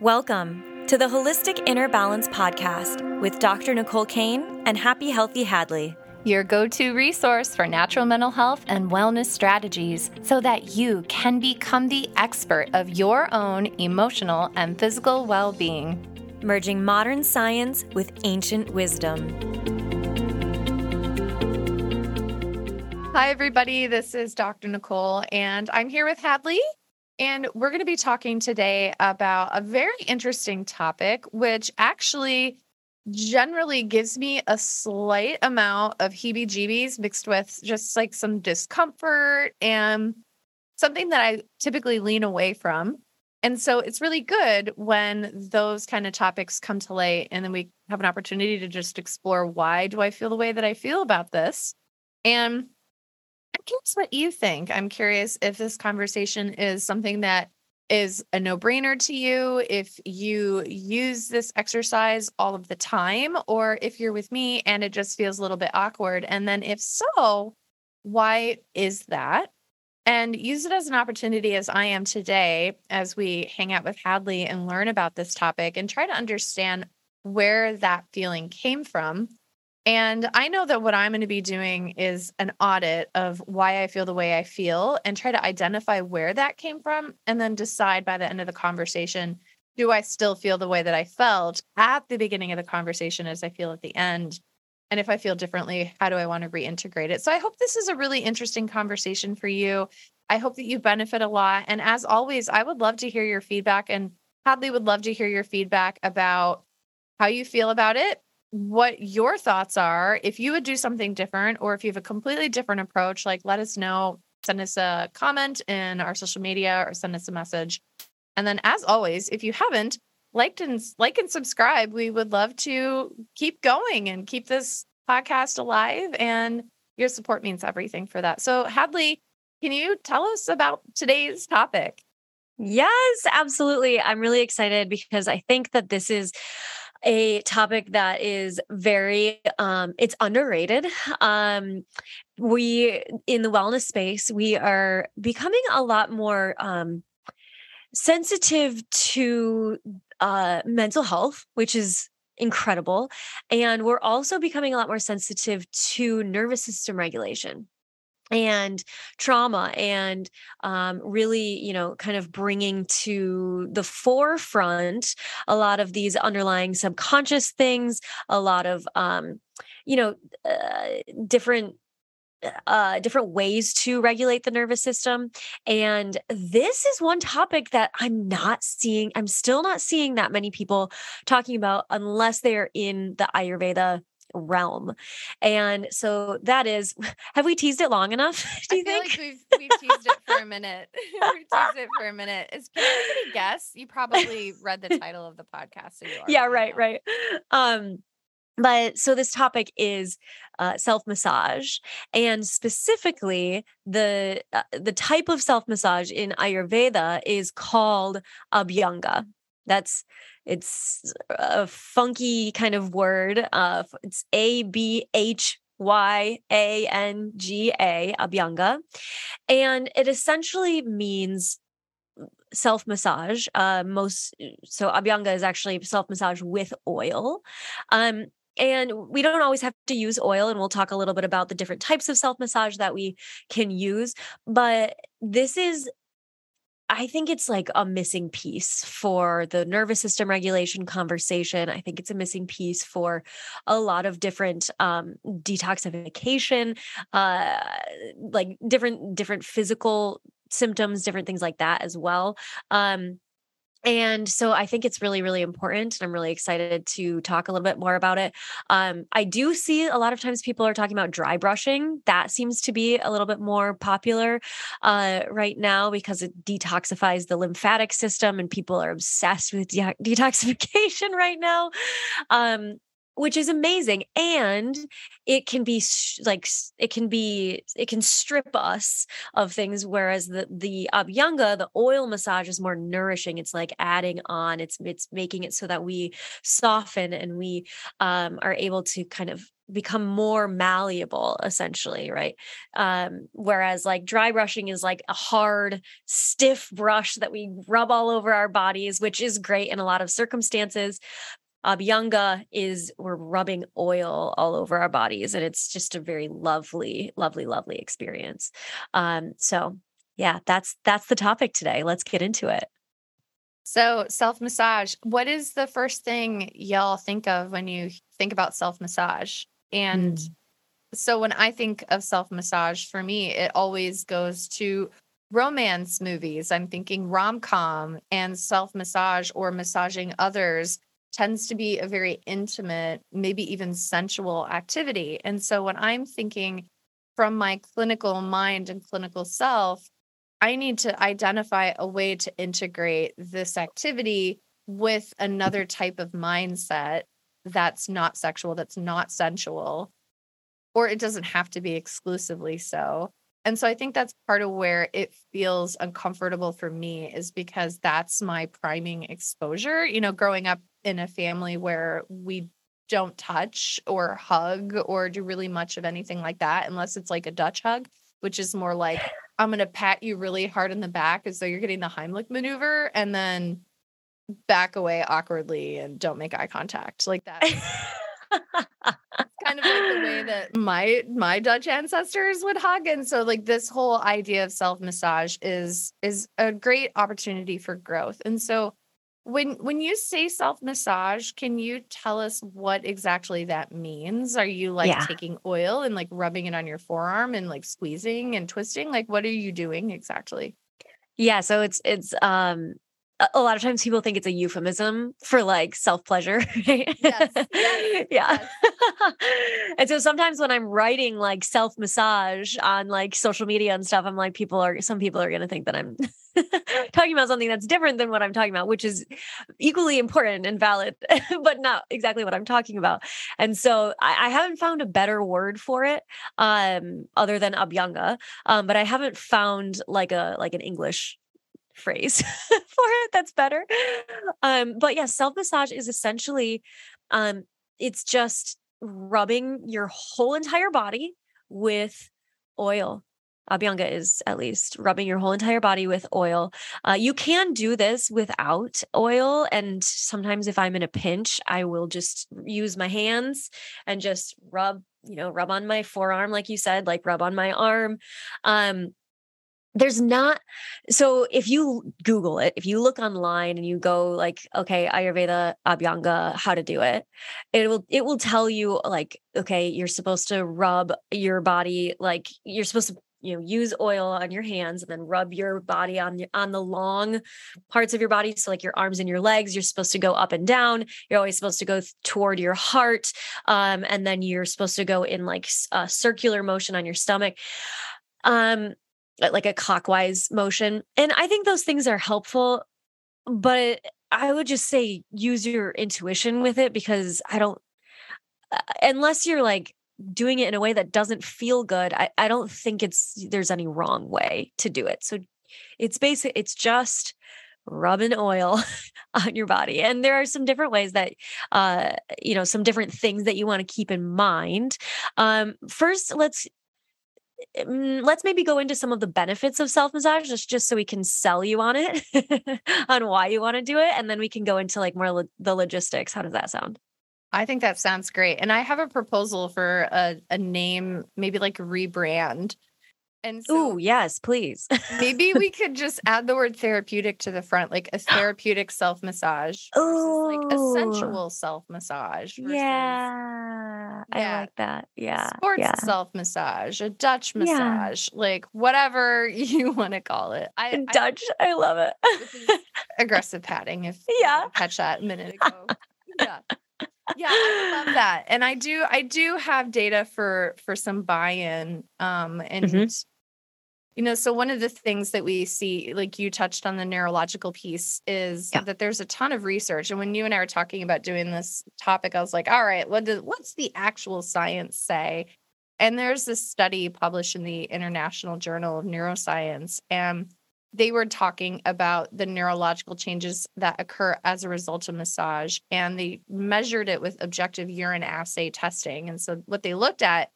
Welcome to the Holistic Inner Balance Podcast with Dr. Nicole Kane and Happy Healthy Hadley. Your go to resource for natural mental health and wellness strategies so that you can become the expert of your own emotional and physical well being. Merging modern science with ancient wisdom. Hi, everybody. This is Dr. Nicole, and I'm here with Hadley. And we're going to be talking today about a very interesting topic, which actually generally gives me a slight amount of heebie jeebies mixed with just like some discomfort and something that I typically lean away from. And so it's really good when those kind of topics come to light and then we have an opportunity to just explore why do I feel the way that I feel about this? And I'm curious what you think. I'm curious if this conversation is something that is a no brainer to you, if you use this exercise all of the time, or if you're with me and it just feels a little bit awkward. And then, if so, why is that? And use it as an opportunity, as I am today, as we hang out with Hadley and learn about this topic and try to understand where that feeling came from and I know that what I'm going to be doing is an audit of why I feel the way I feel and try to identify where that came from and then decide by the end of the conversation do I still feel the way that I felt at the beginning of the conversation as I feel at the end? And if I feel differently, how do I want to reintegrate it? So I hope this is a really interesting conversation for you. I hope that you benefit a lot. And as always, I would love to hear your feedback and Hadley would love to hear your feedback about how you feel about it what your thoughts are. If you would do something different or if you have a completely different approach, like let us know, send us a comment in our social media or send us a message. And then as always, if you haven't liked and like and subscribe, we would love to keep going and keep this podcast alive and your support means everything for that. So Hadley, can you tell us about today's topic? Yes, absolutely. I'm really excited because I think that this is a topic that is very um it's underrated. Um we in the wellness space we are becoming a lot more um sensitive to uh mental health which is incredible and we're also becoming a lot more sensitive to nervous system regulation and trauma and um, really you know kind of bringing to the forefront a lot of these underlying subconscious things a lot of um, you know uh, different uh, different ways to regulate the nervous system. And this is one topic that I'm not seeing, I'm still not seeing that many people talking about unless they're in the Ayurveda realm. And so that is, have we teased it long enough? Do you I feel think? like we've, we've teased it for a minute. we've teased it for a minute. Is can anybody guess? You probably read the title of the podcast. So yeah, right, know. right. Um, but so this topic is uh, self massage, and specifically the uh, the type of self massage in Ayurveda is called Abhyanga. That's it's a funky kind of word. Uh, it's A B H Y A N G A, Abhyanga. And it essentially means self massage. Uh, most so Abhyanga is actually self massage with oil. Um, and we don't always have to use oil, and we'll talk a little bit about the different types of self massage that we can use. But this is I think it's like a missing piece for the nervous system regulation conversation. I think it's a missing piece for a lot of different um, detoxification, uh, like different different physical symptoms, different things like that as well. Um, and so i think it's really really important and i'm really excited to talk a little bit more about it. Um, i do see a lot of times people are talking about dry brushing. That seems to be a little bit more popular uh, right now because it detoxifies the lymphatic system and people are obsessed with de- detoxification right now. Um, which is amazing and it can be like it can be it can strip us of things whereas the the abhyanga the oil massage is more nourishing it's like adding on it's it's making it so that we soften and we um, are able to kind of become more malleable essentially right? Um whereas like dry brushing is like a hard stiff brush that we rub all over our bodies which is great in a lot of circumstances Abhyanga is we're rubbing oil all over our bodies and it's just a very lovely lovely lovely experience um so yeah that's that's the topic today let's get into it so, self massage, what is the first thing y'all think of when you think about self massage? And mm. so, when I think of self massage, for me, it always goes to romance movies. I'm thinking rom com and self massage or massaging others tends to be a very intimate, maybe even sensual activity. And so, when I'm thinking from my clinical mind and clinical self, I need to identify a way to integrate this activity with another type of mindset that's not sexual, that's not sensual, or it doesn't have to be exclusively so. And so I think that's part of where it feels uncomfortable for me is because that's my priming exposure. You know, growing up in a family where we don't touch or hug or do really much of anything like that, unless it's like a Dutch hug, which is more like I'm going to pat you really hard in the back as though you're getting the Heimlich maneuver and then back away awkwardly and don't make eye contact like that. kind of like the way that my my Dutch ancestors would hug and so like this whole idea of self massage is is a great opportunity for growth. And so when when you say self massage, can you tell us what exactly that means? Are you like yeah. taking oil and like rubbing it on your forearm and like squeezing and twisting? Like what are you doing exactly? Yeah, so it's it's um a lot of times people think it's a euphemism for like self pleasure. Right? Yes, yes, yeah. Yes. and so sometimes when I'm writing like self massage on like social media and stuff, I'm like, people are, some people are going to think that I'm talking about something that's different than what I'm talking about, which is equally important and valid, but not exactly what I'm talking about. And so I, I haven't found a better word for it um, other than abhyanga, um, but I haven't found like a like an English phrase for it that's better um but yeah self massage is essentially um it's just rubbing your whole entire body with oil Abhyanga is at least rubbing your whole entire body with oil. Uh, you can do this without oil. And sometimes, if I'm in a pinch, I will just use my hands and just rub, you know, rub on my forearm, like you said, like rub on my arm. Um, there's not so if you google it if you look online and you go like okay ayurveda abhyanga how to do it it will it will tell you like okay you're supposed to rub your body like you're supposed to you know use oil on your hands and then rub your body on on the long parts of your body so like your arms and your legs you're supposed to go up and down you're always supposed to go toward your heart um and then you're supposed to go in like a circular motion on your stomach um like a clockwise motion. And I think those things are helpful, but I would just say use your intuition with it because I don't, uh, unless you're like doing it in a way that doesn't feel good, I, I don't think it's, there's any wrong way to do it. So it's basic, it's just rubbing oil on your body. And there are some different ways that, uh, you know, some different things that you want to keep in mind. Um, first, let's Mm, let's maybe go into some of the benefits of self massage just just so we can sell you on it on why you want to do it and then we can go into like more lo- the logistics how does that sound i think that sounds great and i have a proposal for a, a name maybe like rebrand and so, yes, please. maybe we could just add the word therapeutic to the front, like a therapeutic self massage versus like a sensual self massage. Yeah, yeah, I like that. Yeah, sports yeah. self massage, a Dutch massage, yeah. like whatever you want to call it. I Dutch, I, I love it. aggressive patting, if yeah, catch that a minute ago. yeah yeah i love that and i do i do have data for for some buy-in um and mm-hmm. You know, so one of the things that we see, like you touched on the neurological piece, is yeah. that there's a ton of research. And when you and I were talking about doing this topic, I was like, all right, what does what's the actual science say? And there's this study published in the International Journal of Neuroscience. And they were talking about the neurological changes that occur as a result of massage and they measured it with objective urine assay testing. And so what they looked at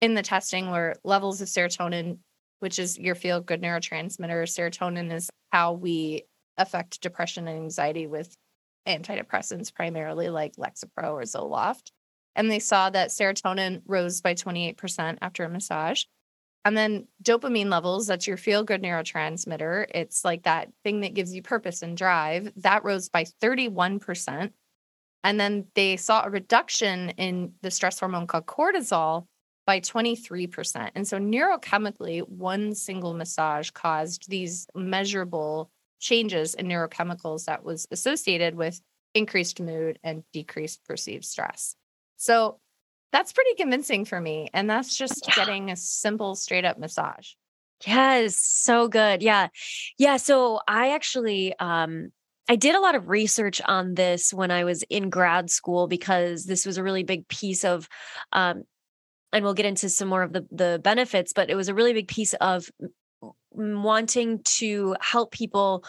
in the testing were levels of serotonin which is your feel good neurotransmitter. Serotonin is how we affect depression and anxiety with antidepressants primarily like lexapro or zoloft. And they saw that serotonin rose by 28% after a massage and then dopamine levels, that's your feel good neurotransmitter. It's like that thing that gives you purpose and drive. That rose by 31%. And then they saw a reduction in the stress hormone called cortisol by 23%. And so neurochemically, one single massage caused these measurable changes in neurochemicals that was associated with increased mood and decreased perceived stress. So that's pretty convincing for me. And that's just yeah. getting a simple, straight up massage. Yes, so good. Yeah. Yeah. So I actually um I did a lot of research on this when I was in grad school because this was a really big piece of um and we'll get into some more of the the benefits, but it was a really big piece of wanting to help people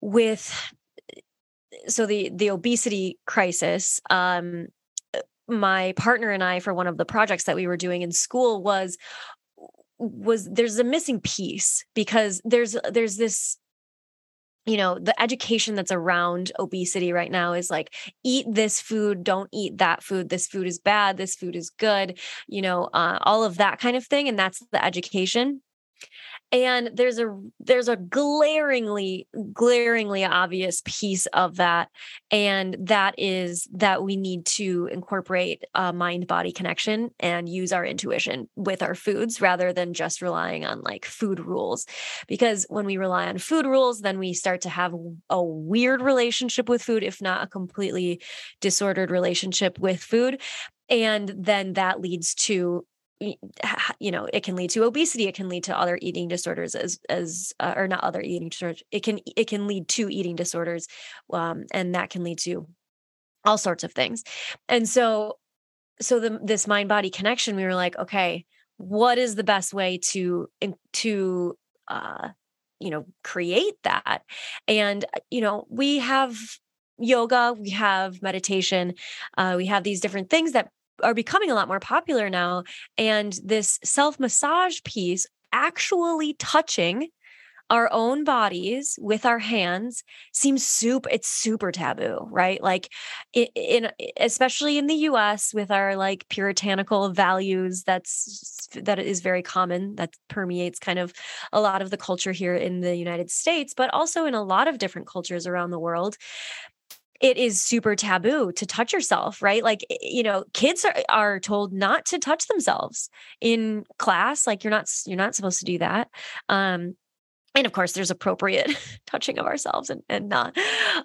with so the the obesity crisis um my partner and I for one of the projects that we were doing in school was was there's a missing piece because there's there's this you know the education that's around obesity right now is like eat this food don't eat that food this food is bad this food is good you know uh, all of that kind of thing and that's the education and there's a there's a glaringly glaringly obvious piece of that and that is that we need to incorporate a mind body connection and use our intuition with our foods rather than just relying on like food rules. Because when we rely on food rules then we start to have a weird relationship with food if not a completely disordered relationship with food and then that leads to you know it can lead to obesity it can lead to other eating disorders as as uh, or not other eating disorders it can it can lead to eating disorders um, and that can lead to all sorts of things. And so so the this mind body connection we were like okay what is the best way to to uh you know create that? And uh, you know we have yoga we have meditation uh, we have these different things that are becoming a lot more popular now. And this self massage piece, actually touching our own bodies with our hands seems super it's super taboo right like in, in, especially in the US with our like puritanical values that's that is very common that permeates kind of a lot of the culture here in the United States but also in a lot of different cultures around the world it is super taboo to touch yourself, right? Like, you know, kids are, are told not to touch themselves in class. Like you're not, you're not supposed to do that. Um, and of course there's appropriate touching of ourselves and, and not.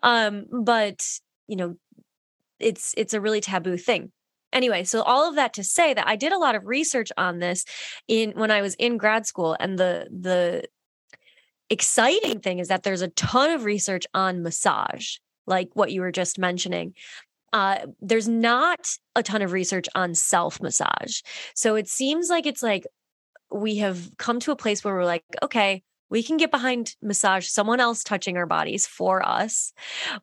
Um, but you know, it's, it's a really taboo thing anyway so all of that to say that i did a lot of research on this in when i was in grad school and the the exciting thing is that there's a ton of research on massage like what you were just mentioning. Uh, there's not a ton of research on self massage. So it seems like it's like we have come to a place where we're like, okay, we can get behind massage someone else touching our bodies for us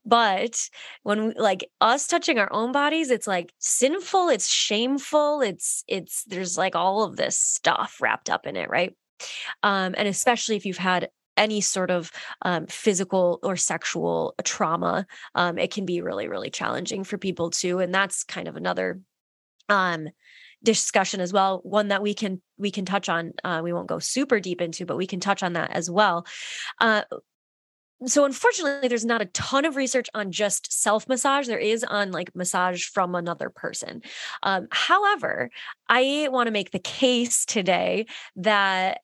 but when we, like us touching our own bodies it's like sinful it's shameful it's it's there's like all of this stuff wrapped up in it right um and especially if you've had any sort of um, physical or sexual trauma um, it can be really really challenging for people too and that's kind of another um, discussion as well one that we can we can touch on uh, we won't go super deep into but we can touch on that as well. Uh, so unfortunately there's not a ton of research on just self massage there is on like massage from another person. Um, however i want to make the case today that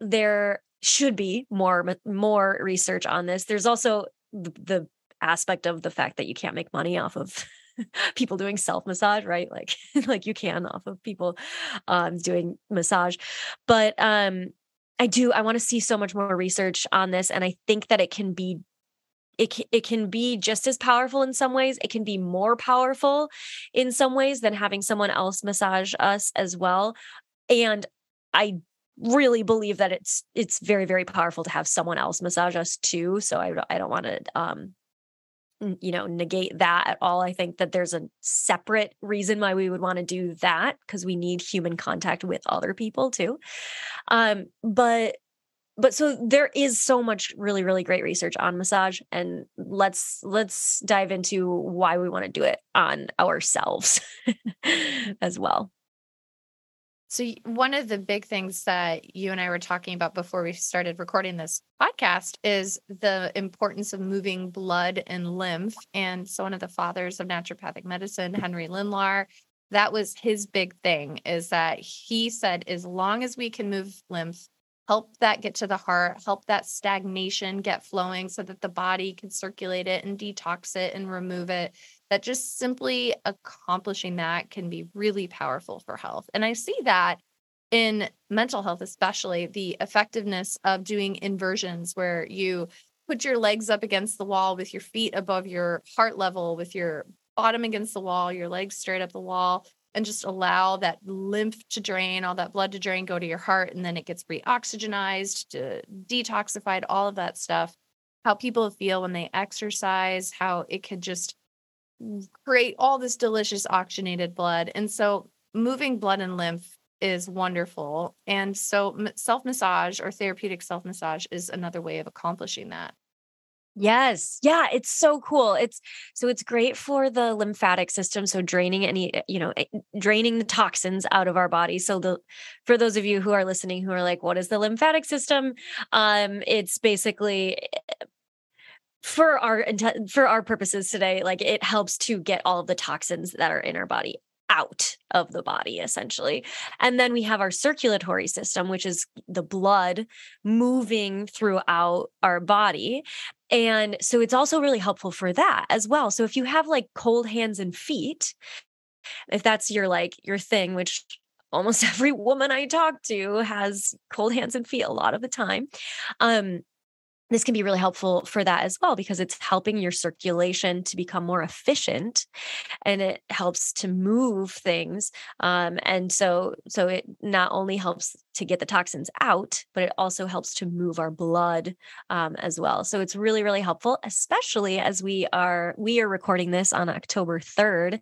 there should be more more research on this. There's also the, aspect of the fact that you can't make money off of people doing self massage right? Like like you can off of people um doing massage. But um i do i want to see so much more research on this and i think that it can be it it can be just as powerful in some ways. It can be more powerful in some ways than having someone else massage us as well. And i really believe that it's it's very very powerful to have someone else massage us too. So i, I don't want to um you know negate that at all. I think that there's a separate reason why we would want to do that because we need human contact with other people too. Um but but so there is so much really really great research on massage and let's let's dive into why we want to do it on ourselves as well so, one of the big things that you and I were talking about before we started recording this podcast is the importance of moving blood and lymph. And so, one of the fathers of naturopathic medicine, Henry Lindlahr, that was his big thing is that he said, as long as we can move lymph, help that get to the heart, help that stagnation get flowing so that the body can circulate it and detox it and remove it that just simply accomplishing that can be really powerful for health. And I see that in mental health, especially the effectiveness of doing inversions where you put your legs up against the wall with your feet above your heart level, with your bottom against the wall, your legs straight up the wall, and just allow that lymph to drain, all that blood to drain, go to your heart, and then it gets reoxygenized, to detoxified, all of that stuff. How people feel when they exercise, how it could just create all this delicious oxygenated blood. And so moving blood and lymph is wonderful. And so self massage or therapeutic self massage is another way of accomplishing that. Yes. Yeah, it's so cool. It's so it's great for the lymphatic system so draining any eh, you know eh, draining the toxins out of our body. So the for those of you who are listening who are like what is the lymphatic system? Um it's basically eh, for our for our purposes today like it helps to get all of the toxins that are in our body out of the body essentially. And then we have our circulatory system which is the blood moving throughout our body. And so it's also really helpful for that as well. So if you have like cold hands and feet if that's your like your thing which almost every woman i talk to has cold hands and feet a lot of the time um this can be really helpful for that as well because it's helping your circulation to become more efficient and it helps to move things um, and so so it not only helps to get the toxins out but it also helps to move our blood um, as well so it's really really helpful especially as we are we are recording this on october 3rd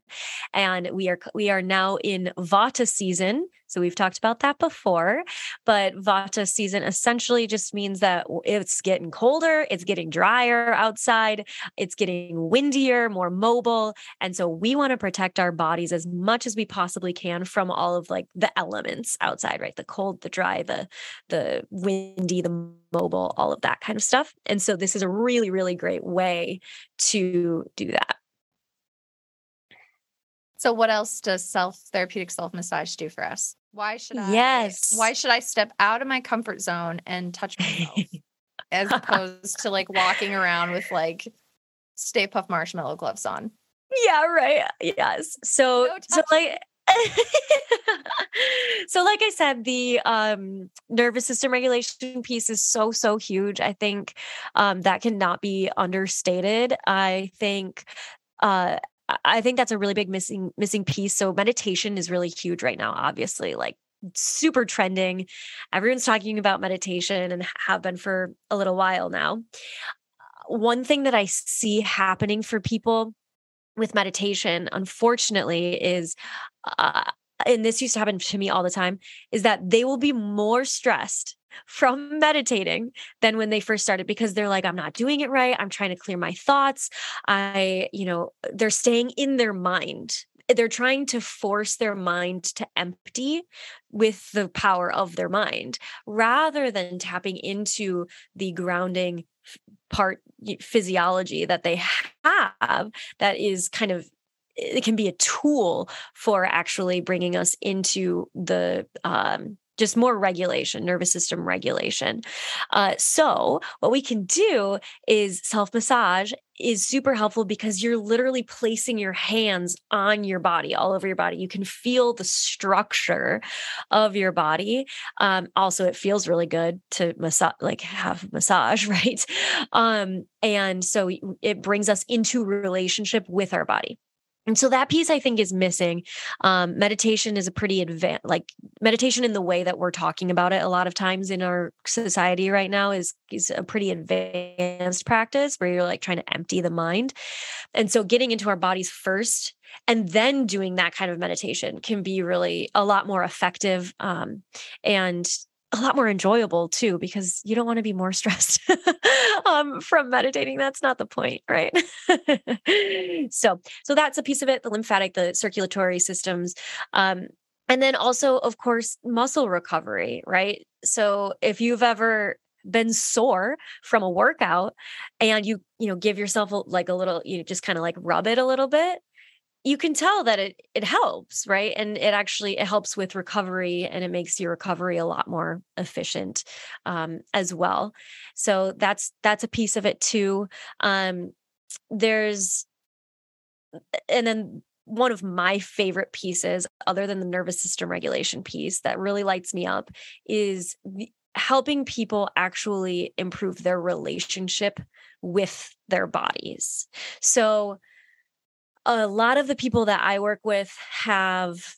and we are we are now in vata season so we've talked about that before, but Vata season essentially just means that it's getting colder, it's getting drier outside, it's getting windier, more mobile. And so we want to protect our bodies as much as we possibly can from all of like the elements outside, right? The cold, the dry, the the windy, the mobile, all of that kind of stuff. And so this is a really really great way to do that. So what else does self therapeutic self massage do for us? Why should I Yes. why should I step out of my comfort zone and touch myself as opposed to like walking around with like Stay Puft Marshmallow gloves on? Yeah, right. Yes. So No so like so like i said the um nervous system regulation piece is so so huge i think um that cannot be understated i think uh I think that's a really big missing missing piece. So meditation is really huge right now, obviously, like super trending. Everyone's talking about meditation and have been for a little while now. One thing that I see happening for people with meditation, unfortunately, is uh, and this used to happen to me all the time, is that they will be more stressed from meditating than when they first started because they're like i'm not doing it right. I'm trying to clear my thoughts. I you know they're staying in their mind. They're trying to force their mind to empty with the power of their mind rather than tapping into the grounding part physiology that they have that is kind of it can be a tool for actually bringing us into the um, just more regulation, nervous system regulation. Uh, so, what we can do is self massage is super helpful because you're literally placing your hands on your body, all over your body. You can feel the structure of your body. Um, also, it feels really good to massage, like have massage, right? Um, and so it brings us into relationship with our body. And so that piece I think is missing. Um, meditation is a pretty advanced, like meditation in the way that we're talking about it a lot of times in our society right now is is a pretty advanced practice where you're like trying to empty the mind. And so getting into our bodies first and then doing that kind of meditation can be really a lot more effective um, and a lot more enjoyable too because you don't want to be more stressed um, from meditating that's not the point right? So so that's a piece of it the lymphatic the circulatory systems um, and then also of course muscle recovery right? So if you've ever been sore from a workout and you you know give yourself a, like a little you just kind of like rub it a little bit you can tell that it it helps right? And it actually it helps with recovery and it makes your recovery a lot more efficient um, as well. So that's that's a piece of it too. Um, there's and then one of my favorite pieces other than the nervous system regulation piece that really lights me up is helping people actually improve their relationship with their bodies. So a lot of the people that I work with have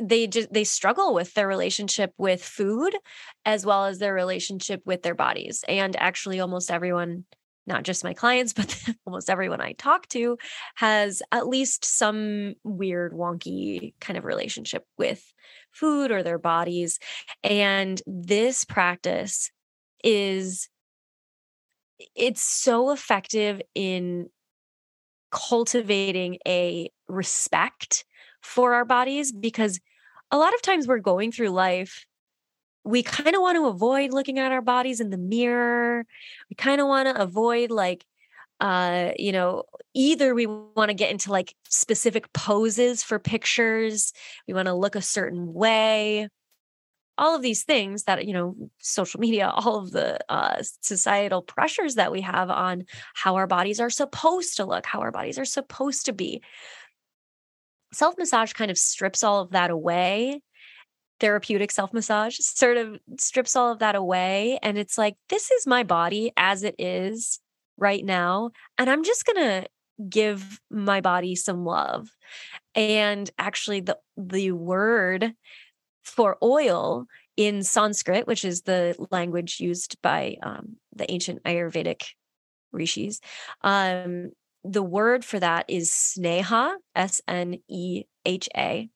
they just they struggle with their relationship with food as well as their relationship with their bodies and actually almost everyone not just my clients but almost everyone I talk to has at least some weird wonky kind of relationship with food or their bodies and this practice is it's so effective in cultivating a respect for our bodies because a lot of times we're going through life we kind of want to avoid looking at our bodies in the mirror we kind of want to avoid like uh you know either we want to get into like specific poses for pictures we want to look a certain way all of these things that you know social media all of the uh, societal pressures that we have on how our bodies are supposed to look how our bodies are supposed to be. Self massage kind of strips all of that away. Therapeutic self massage sort of strips all of that away and it's like this is my body as it is right now and i'm just going to give my body some love. And actually the the word for oil in Sanskrit, which is the language used by um, the ancient Ayurvedic rishis. Um, the word for that is sneha, S N E H A.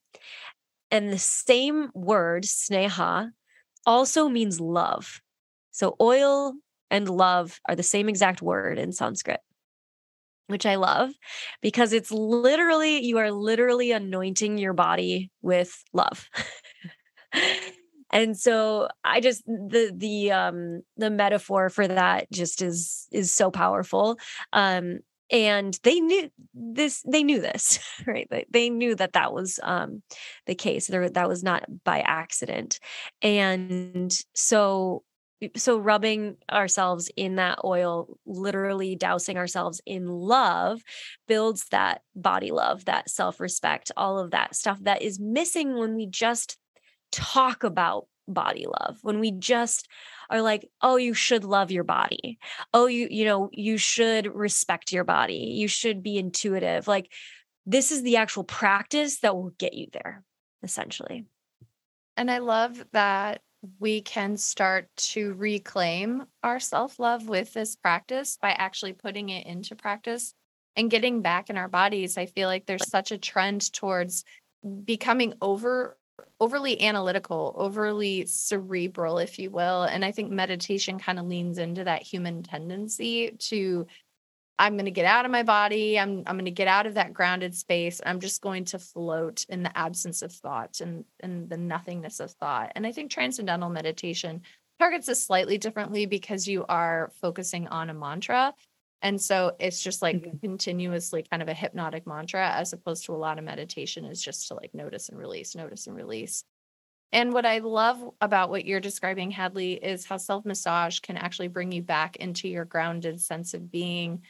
And the same word, sneha, also means love. So oil and love are the same exact word in Sanskrit which I love because it's literally, you are literally anointing your body with love. and so i just the the um the metaphor for that just is is so powerful um and they knew this they knew this right? They, knew that that was um the case there that was not by accident. And so so rubbing ourselves in that oil literally dousing ourselves in love builds that body love that self-respect all of that stuff that is missing when we just talk about body love when we just are like oh you should love your body. Oh you you know you should respect your body. You should be intuitive. Like this is the actual practice that will get you there essentially. And i love that we can start to reclaim our self-love with this practice by actually putting it into practice and getting back in our bodies. I feel like there's such a trend towards becoming over overly analytical, overly cerebral, if you will. And I think meditation kind of leans into that human tendency to I'm going to get out of my body. I'm I'm going to get out of that grounded space. I'm just going to float in the absence of thought and and the nothingness of thought. And I think transcendental meditation targets this slightly differently because you are focusing on a mantra and so it's just like mm-hmm. continuously kind of a hypnotic mantra as opposed to a lot of meditation is just to like notice and release, notice and release. And what I love about what you're describing, Hadley, is how self massage can actually bring you back into your grounded sense of being,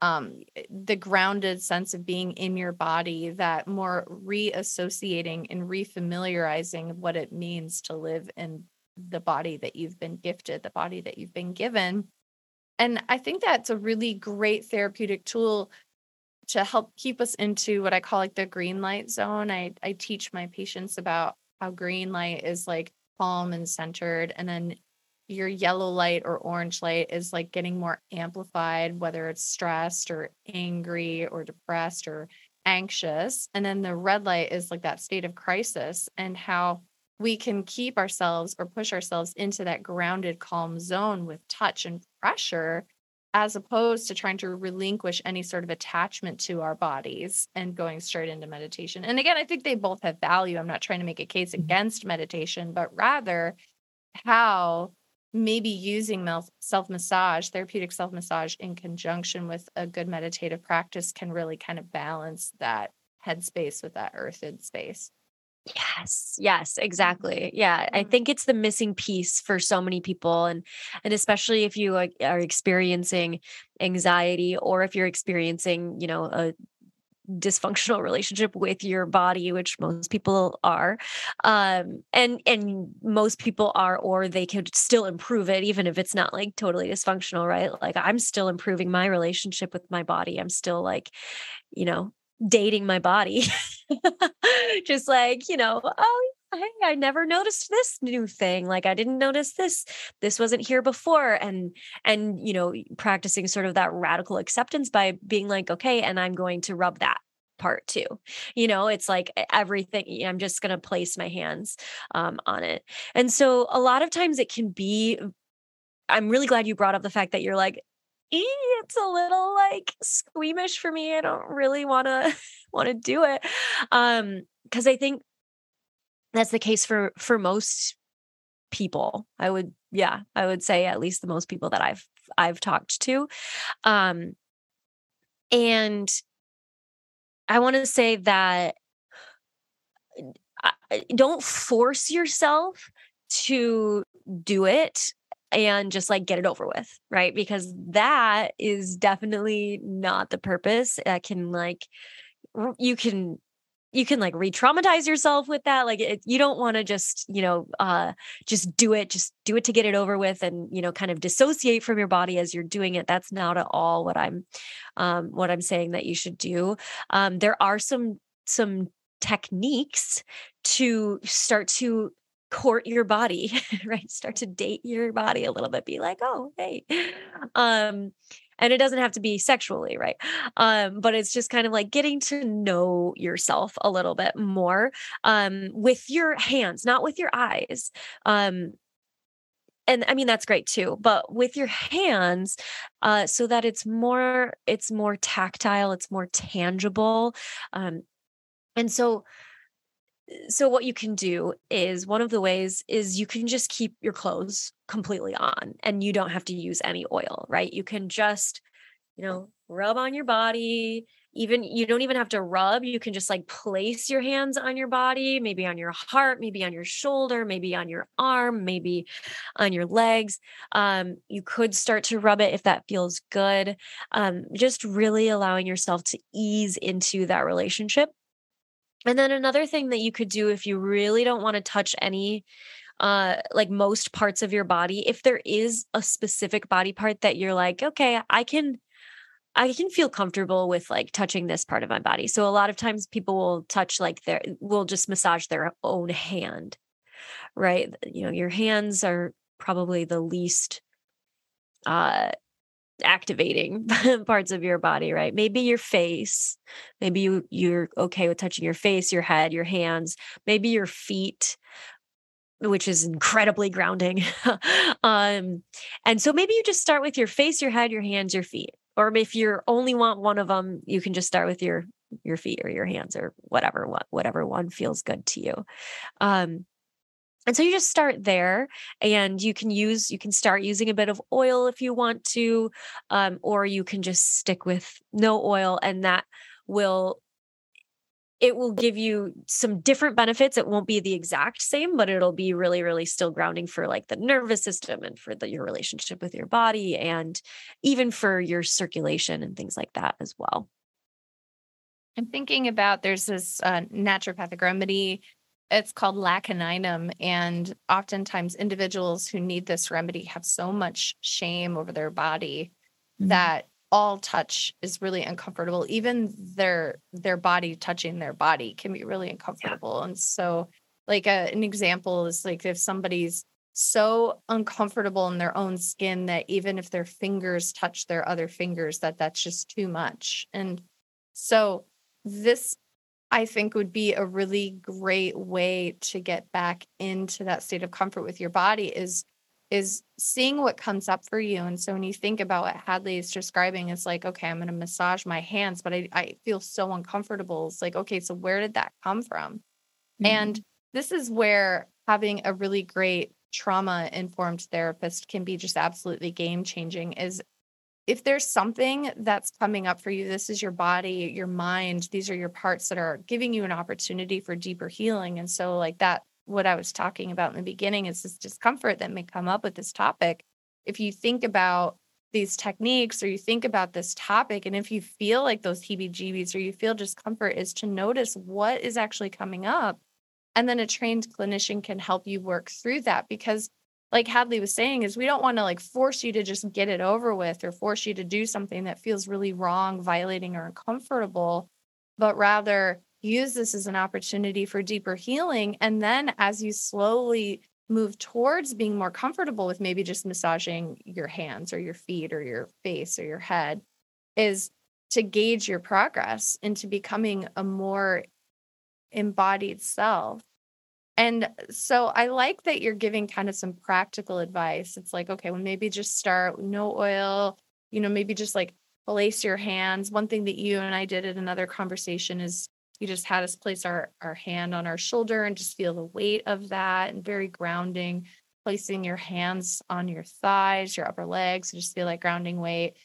um, the grounded sense of being in your body, that more reassociating and refamiliarizing what it means to live in the body that you've been gifted, the body that you've been given and I think that's a really great therapeutic tool to help keep us into what I call like the green light zone. I I teach my patients about how green light is like calm and centered and then your yellow light or orange light is like getting more amplified whether it's stressed or angry or depressed or anxious and then the red light is like that state of crisis and how we can keep ourselves or push ourselves into that grounded calm zone with touch and pressure as opposed to trying to relinquish any sort of attachment to our bodies and going straight into meditation. And again, I think they both have value. I'm not trying to make a case mm-hmm. against meditation, but rather how maybe using self massage, therapeutic self massage in conjunction with a good meditative practice can really kind of balance that headspace with that earthed space. Yes, yes, exactly. Yeah, I think it's the missing piece for so many people and and especially if you are experiencing anxiety or if you're experiencing, you know, a dysfunctional relationship with your body which most people are um and and most people are or they could still improve it even if it's not like totally dysfunctional right like i'm still improving my relationship with my body i'm still like you know dating my body. Just like, you know, oh, hey, I never noticed this new thing. Like I didn't notice this. This wasn't here before. And and you know, practicing sort of that radical acceptance by being like, okay, and I'm going to rub that part too. You know, it's like everything. I'm just going to place my hands um, on it. And so a lot of times it can be. I'm really glad you brought up the fact that you're like, it's a little like squeamish for me. I don't really want to want to do it. Um cuz I think that's the case for for most people. I would yeah, I would say at least the most people that I've I've talked to. Um and I want to say that don't force yourself to do it and just like get it over with, right? Because that is definitely not the purpose. That can like you can you can like re-traumatize yourself with that like it, you don't want to just you know uh just do it just do it to get it over with and you know kind of dissociate from your body as you're doing it that's not at all what i'm um what i'm saying that you should do um there are some some techniques to start to court your body, right? Start to date your body a little bit. Be like, oh, hey. Um, and it doesn't have to be sexually, right? Um, but it's just kind of like getting to know yourself a little bit more um, with your hands, not with your eyes. Um, and I mean that's great too, but with your hands, uh, so that it's more it's more tactile, it's more tangible, um, and so so what you can do is one of the ways is you can just keep your clothes completely on and you don't have to use any oil right? You can just you know rub on your body even you don't even have to rub you can just like place your hands on your body maybe on your heart maybe on your shoulder maybe on your arm maybe on your legs um, you could start to rub it if that feels good um, just really allowing yourself to ease into that relationship and then another thing that you could do if you really don't want to touch any uh like most parts of your body, if there is a specific body part that you're like, okay, I can I can feel comfortable with like touching this part of my body. So a lot of times people will touch like their will just massage their own hand. Right? You know, your hands are probably the least uh activating parts of your body right? Maybe your face maybe you you're okay with touching your face your head your hands maybe your feet which is incredibly grounding. Um and so maybe you just start with your face your head your hands your feet or if you only want one of them you can just start with your your feet or your hands or whatever what whatever one feels good to you. Um and so you just start there and you can use, you can start using a bit of oil if you want to, um, or you can just stick with no oil and that will it will give you some different benefits. It won't be the exact same, but it'll be really, really still grounding for like the nervous system and for the, your relationship with your body and even for your circulation and things like that as well. I'm thinking about there's this uh, naturopathic remedy it's called Lac caninum. And oftentimes, individuals who need this remedy have so much shame over their body mm-hmm. that all touch is really uncomfortable even their their body touching their body can be really uncomfortable yeah. and so like a, an example is like if somebody's so uncomfortable in their own skin that even if their fingers touch their other fingers that that's just too much and so this i think would be a really great way to get back into that state of comfort with your body is is seeing what comes up for you. And so when you think about what Hadley is describing, it's like, okay, I'm going to massage my hands, but I, I feel so uncomfortable. It's like, okay, so where did that come from? Mm-hmm. And this is where having a really great trauma informed therapist can be just absolutely game changing is if there's something that's coming up for you this is your body your mind these are your parts that are giving you an opportunity for deeper healing and so like that what I was talking about in the beginning is this discomfort that may come up with this topic. If you think about these techniques or you think about this topic, and if you feel like those heebie jeebies or you feel discomfort, is to notice what is actually coming up. And then a trained clinician can help you work through that because like Hadley was saying, is we don't want to like force you to just get it over with or force you to do something that feels really wrong, violating, or uncomfortable, but rather use this as an opportunity for deeper healing. And then as you slowly move towards being more comfortable with maybe just massaging your hands or your feet or your face or your head, is to gauge your progress into becoming a more embodied self. And so I like that you're giving kind of some practical advice. It's like, okay, well, maybe just start no oil, you know, maybe just like place your hands. One thing that you and I did in another conversation is you just had us place our, our hand on our shoulder and just feel the weight of that and very grounding. Placing your hands on your thighs, your upper legs, just feel like grounding weight.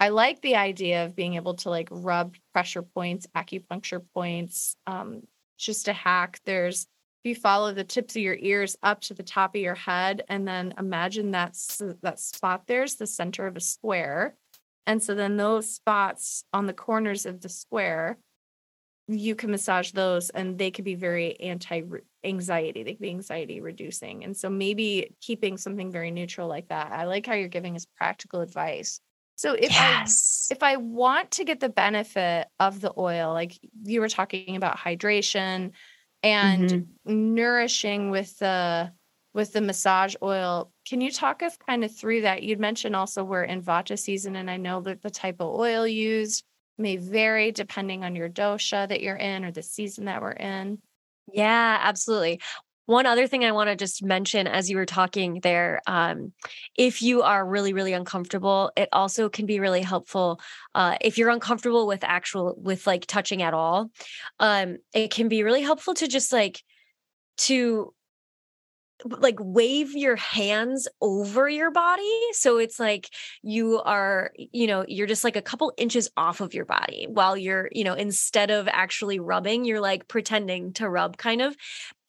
I like the idea of being able to like rub pressure points, acupuncture points. Um, just a hack. There's you follow the tips of your ears up to the top of your head, and then imagine that's that spot there's the center of a square. And so then those spots on the corners of the square you can massage those and they could be very anti anxiety they can be anxiety reducing and so maybe keeping something very neutral like that i like how you're giving us practical advice so if yes. i if i want to get the benefit of the oil like you were talking about hydration and mm-hmm. nourishing with the with the massage oil can you talk us kind of through that you'd mentioned also we're in vata season and i know that the type of oil used may vary depending on your dosha that you're in or the season that we're in. Yeah, absolutely. One other thing I want to just mention as you were talking there, um, if you are really, really uncomfortable, it also can be really helpful. Uh, if you're uncomfortable with actual, with like touching at all, um, it can be really helpful to just like, to like wave your hands over your body so it's like you are you know you're just like a couple inches off of your body while you're you know instead of actually rubbing you're like pretending to rub kind of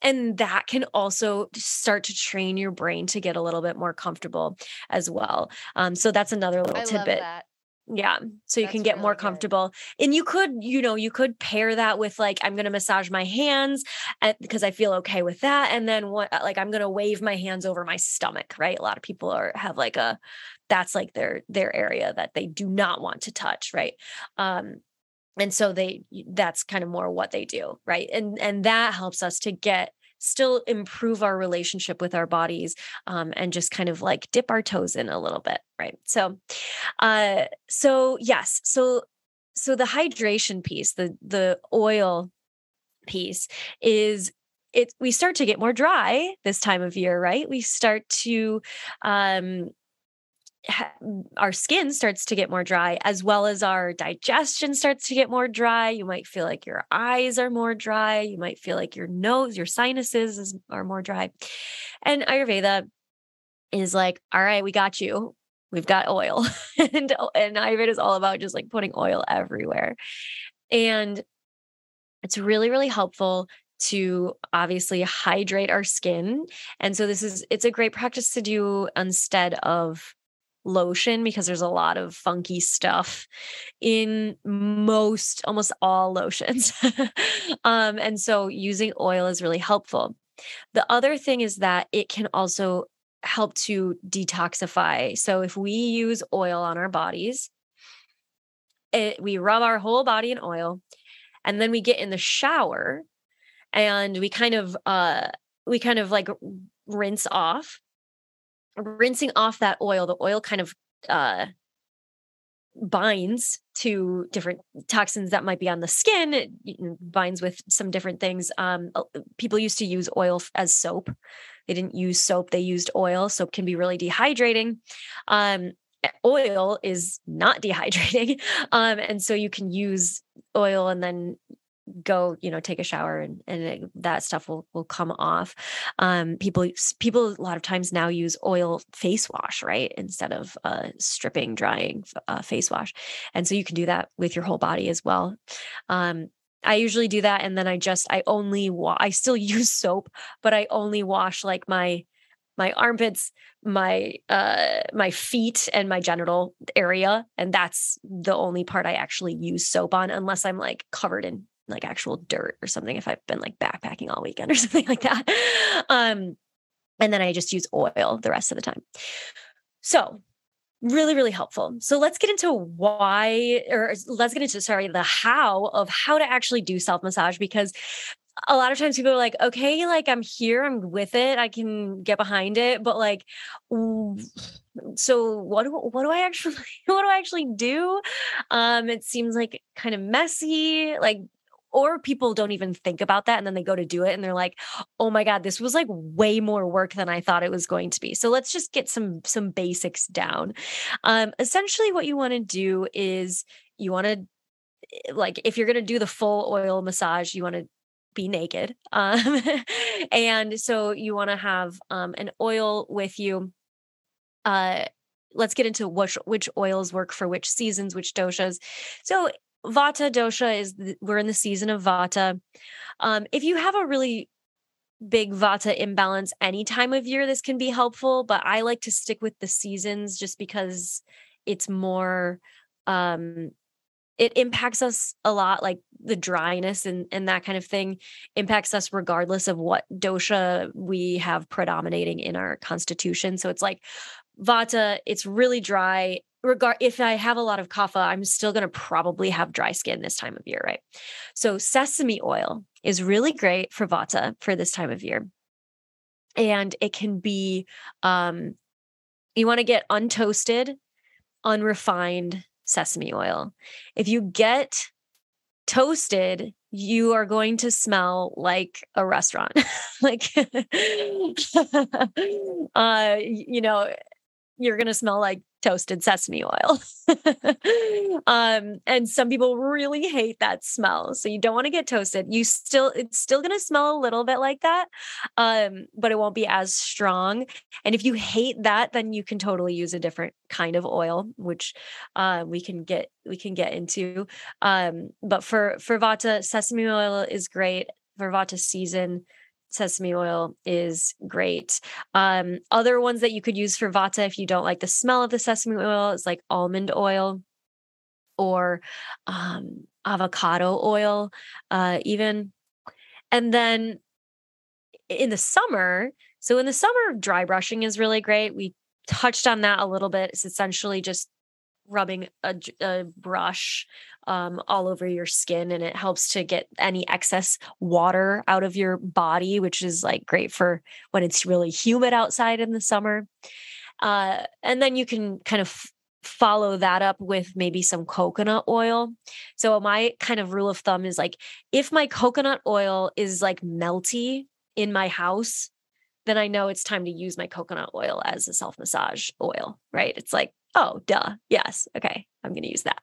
and that can also start to train your brain to get a little bit more comfortable as well um, so that's another little I tidbit yeah. So you That's can get really more comfortable. Good. And you could, you know, you could pair that with like, I'm going to massage my hands because I feel okay with that. And then what, uh, like, I'm going to wave my hands over my stomach, right? A lot of people are, have like a, that's like their, their area that they do not want to touch. Right. Um, and so they, that's kind of more what they do. Right. And, and that helps us to get still improve our relationship with our bodies um, and just kind of like dip our toes in a little bit right so uh so yes so so the hydration piece the the oil piece is it we start to get more dry this time of year right we start to um our skin starts to get more dry as well as our digestion starts to get more dry. You might feel like your eyes are more dry. You might feel like your nose your sinuses is, are more dry. And ayurveda is like all right we got you. We've got oil. And and ayurveda is all about just like putting oil everywhere. And it's really really helpful to obviously hydrate our skin. And so this is it's a great practice to do instead of lotion because there's a lot of funky stuff in most almost all lotions. Um, and so using oil is really helpful. The other thing is that it can also help to detoxify. So if we use oil on our bodies it, we rub our whole body in oil and then we get in the shower and we kind of uh we kind of like rinse off rinsing off that oil the oil kind of uh binds to different toxins that might be on the skin it binds with some different things. Um people used to use oil as soap. They didn't use soap they used oil. Soap can be really dehydrating. Um oil is not dehydrating. Um and so you can use oil and then go you know take a shower and and it, that stuff will will come off. Um people people a lot of times now use oil face wash right instead of uh stripping drying uh, face wash. And so you can do that with your whole body as well. Um I usually do that and then I just I only wa- I still use soap but I only wash like my my armpits my uh my feet and my genital area and that's the only part I actually use soap on unless I'm like covered in like actual dirt or something if I've been like backpacking all weekend or something like that. Um, and then I just use oil the rest of the time. So really really helpful so let's get into why or let's get into sorry the how of how to actually do self massage because a lot of times people are like okay like i'm here i'm with it i can get behind it but like so what do what do i actually what do i actually do um it seems like kind of messy like or people don't even think about that and then they go to do it and they're like oh my god this was like way more work than i thought it was going to be. So let's just get some some basics down. Um essentially what you want to do is you want to eh, like if you're going to do the full oil massage you want to be naked um and so you want to have um an oil with you uh let's get into which which oils work for which seasons which doshas. So Vata dosha is we're in the season of Vata. Um, if you have a really big Vata imbalance any time of year, this can be helpful. But I like to stick with the seasons just because it's more. Um, it impacts us a lot, like the dryness and and that kind of thing impacts us regardless of what dosha we have predominating in our constitution. So it's like Vata, it's really dry regard if I have a lot of kapha, I'm still going to probably have dry skin this time of year, right? So sesame oil is really great for vata for this time of year. And it can be um you want to get untoasted, unrefined sesame oil. If you get toasted, you are going to smell like a restaurant. like uh you know, you're going to smell like toasted sesame oil. um, and some people really hate that smell. So you don't want to get toasted. You still, it's still going to smell a little bit like that, um, but it won't be as strong. And if you hate that, then you can totally use a different kind of oil, which uh, we can get we can get into. Um, but for for Vata, sesame oil is great. For Vata season, sesame oil is great. Um, other ones that you could use for vata if you don't like the smell of the sesame oil is like almond oil or um, avocado oil, uh, even. And then in the summer, so in the summer, dry brushing is really great. We touched on that a little bit. It's essentially just rubbing a, a brush um, all over your skin and it helps to get any excess water out of your body, which is like great for when it's really humid outside in the summer. Uh, and then you can kind of follow that up with maybe some coconut oil. So my kind of rule of thumb is like if my coconut oil is like melty in my house, then I know it's time to use my coconut oil as a self massage oil, right? It's like oh, duh. Yes. Okay. I'm going to use that.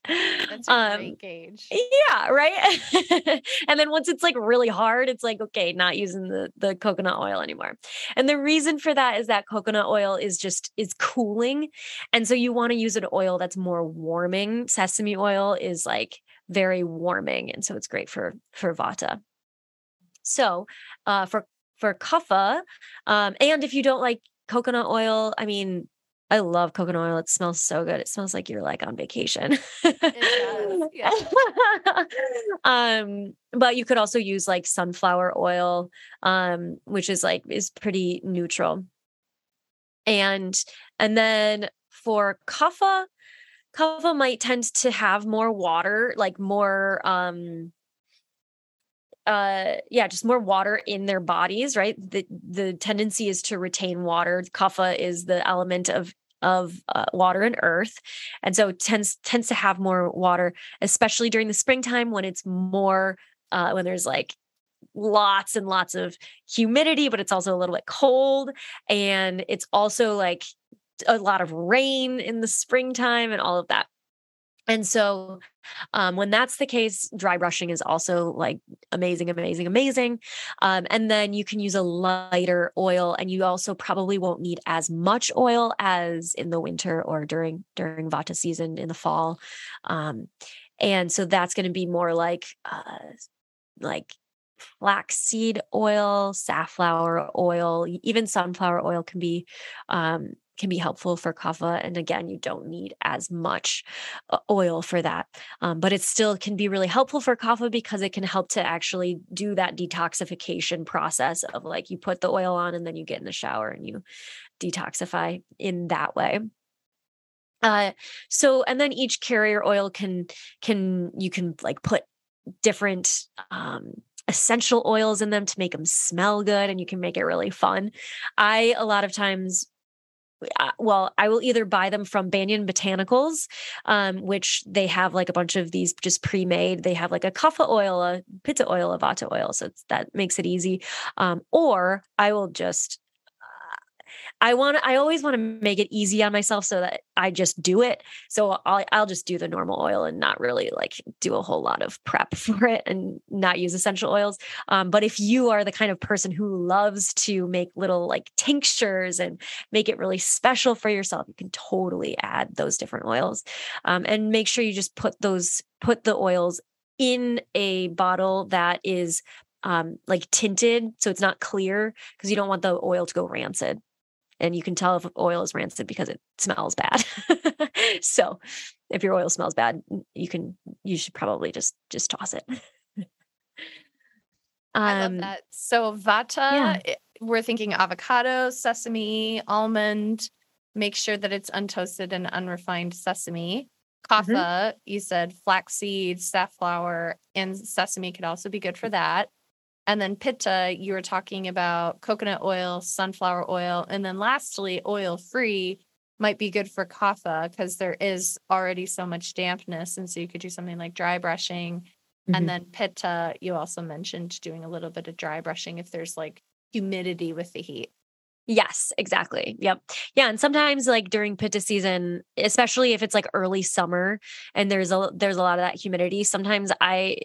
That's a um, great gauge. Yeah. Right. and then once it's like really hard, it's like, okay, not using the, the coconut oil anymore. And the reason for that is that coconut oil is just, is cooling. And so you want to use an oil that's more warming. Sesame oil is like very warming. And so it's great for, for Vata. So, uh, for, for kapha, um, and if you don't like coconut oil, I mean, I love coconut oil. It smells so good. It smells like you're like on vacation. Yeah. um, but you could also use like sunflower oil, um, which is like is pretty neutral. And and then for kapha, kapha might tend to have more water, like more um uh yeah just more water in their bodies right? The the tendency is to retain water. Kapha is the element of of uh, water and earth and so tends tends to have more water especially during the springtime when it's more uh when there's like lots and lots of humidity but it's also a little bit cold and it's also like a lot of rain in the springtime and all of that and so, um, when that's the case, dry brushing is also like amazing, amazing, amazing. Um, and then you can use a lighter oil, and you also probably won't need as much oil as in the winter or during during Vata season in the fall. Um, and so that's going to be more like uh, like flaxseed oil, safflower oil, even sunflower oil can be um, can be helpful for kapha. And again, you don't need as much uh, oil for that. Um, but it still can be really helpful for kapha because it can help to actually do that detoxification process of like you put the oil on and then you get in the shower and you detoxify in that way uh so and then each carrier oil can can you can like put different um essential oils in them to make them smell good and you can make it really fun i a lot of times well, I will either buy them from Banyan Botanicals, um, which they have like a bunch of these just pre-made. They have like a kapha oil, a pitta oil, a vata oil, so that makes it easy. Um, or I will just I want I always want to make it easy on myself so that I just do it. So I'll I'll just do the normal oil and not really like do a whole lot of prep for it and not use essential oils. Um, but if you are the kind of person who loves to make little like tinctures and make it really special for yourself, you can totally add those different oils. Um, and make sure you just put those put the oils in a bottle that is um, like tinted so it's not clear because you don't want the oil to go rancid and you can tell if oil is rancid because it smells bad so if your oil smells bad you can you should probably just just toss it I love um, that. So vata, yeah. Eh, we're thinking avocado, sesame, almond. Make sure that it's untoasted and unrefined sesame. Kapha, mm-hmm. you said flaxseed, safflower, and sesame could also be good for that. And then pitta, you were talking about coconut oil, sunflower oil, and then lastly, oil free might be good for kapha because there is already so much dampness. And so you could do something like dry brushing. Mm-hmm. And then pitta, you also mentioned doing a little bit of dry brushing if there's like humidity with the heat. Yes, exactly. Yep. Yeah, and sometimes like during pitta season, especially if it's like early summer and there's a there's a lot of that humidity, sometimes I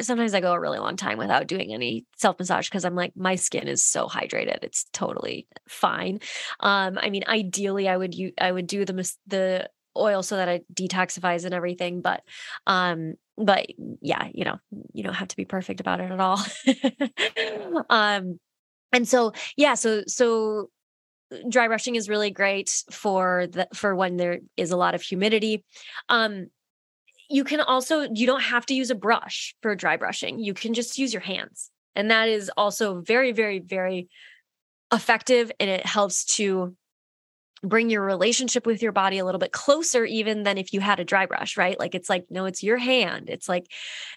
sometimes I go a really long time without doing any self-massage because I'm like my skin is so hydrated. It's totally fine. Um I mean ideally I would you I would do the the oil so that it detoxifies and everything, but um but yeah, you know, you don't have to be perfect about it at all. um and so yeah so so uh, dry brushing is really great for the for when there is a lot of humidity. Um you can also you don't have to use a brush for dry brushing. You can just use your hands. And that is also very very very effective and it helps to bring your relationship with your body a little bit closer even than if you had a dry brush right? Like it's like no it's your hand. It's like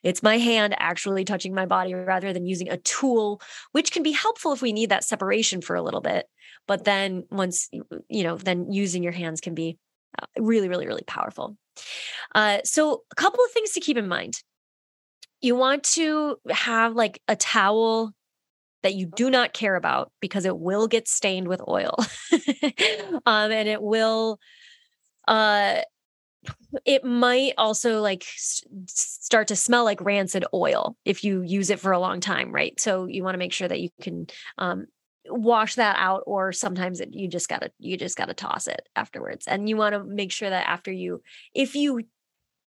it's my hand actually touching my body rather than using a tool which can be helpful if we need that separation for a little bit. But then once you know then using your hands can be uh, really really really powerful. Uh, so a couple of things to keep in mind. You want to have like a towel that you do not care about because it will get stained with oil. Um, and it will uh it might also like start to smell like rancid oil if you use it for a long time right? So you want to make sure that you can um, wash that out or sometimes it, you just gotta you just gotta toss it afterwards. And you want to make sure that after you if you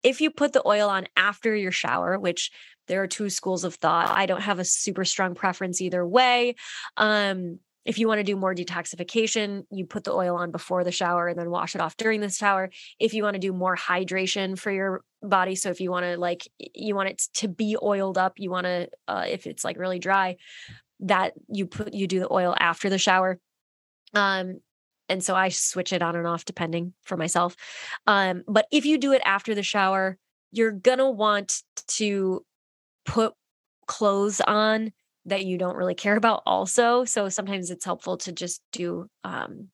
if you put the oil on after your shower which there are two schools of thought. I don't have a super strong preference either way. Um, if you want to do more detoxification, you put the oil on before the shower and then wash it off during the shower. If you want to do more hydration for your body, so if you want to like you want it to be oiled up, you want to uh, if it's like really dry, that you put you do the oil after the shower. Um, and so I switch it on and off depending for myself. Um, but if you do it after the shower, you're gonna want to put clothes on that you don't really care about also. So sometimes it's helpful to just do um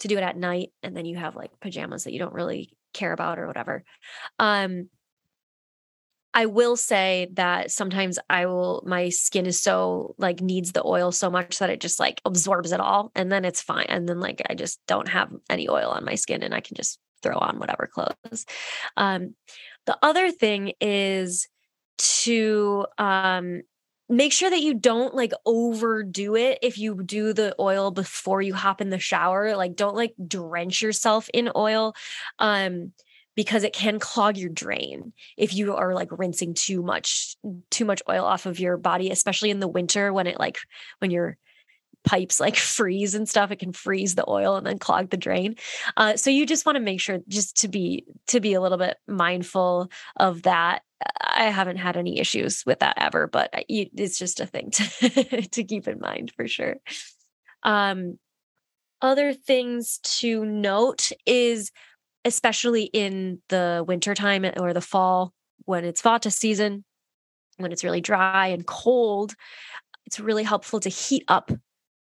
to do it at night and then you have like pajamas that you don't really care about or whatever. Um I will say that sometimes I will my skin is so like needs the oil so much that it just like absorbs it all and then it's fine and then like I just don't have any oil on my skin and I can just throw on whatever clothes. Um the other thing is to um make sure that you don't like overdo it if you do the oil before you hop in the shower like don't like drench yourself in oil um because it can clog your drain if you are like rinsing too much too much oil off of your body especially in the winter when it like when your pipes like freeze and stuff it can freeze the oil and then clog the drain. Uh, so you just want to make sure just to be to be a little bit mindful of that. I haven't had any issues with that ever but it's just a thing to to keep in mind for sure. Um other things to note is especially in the wintertime or the fall when it's vata season, when it's really dry and cold, it's really helpful to heat up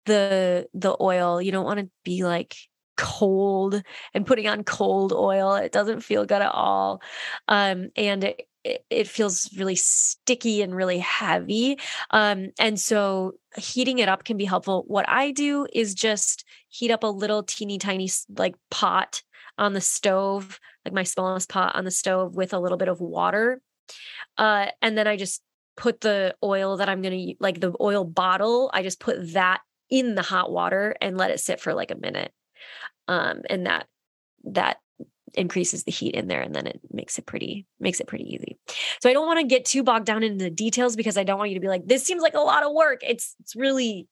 the the oil. You don't want to be like cold and putting on cold oil. It doesn't feel good at all. Um, and it, it feels really sticky and really heavy. Um, and so heating it up can be helpful. What I do is just heat up a little teeny tiny like pot on the stove, like my smallest pot on the stove with a little bit of water. Uh, and then I just put the oil that I'm going to like the oil bottle, I just put that in the hot water and let it sit for like a minute. Um, and that that increases the heat in there and then it makes it pretty makes it pretty easy. So I don't want to get too bogged down into the details because I don't want you to be like this seems like a lot of work. It's it's really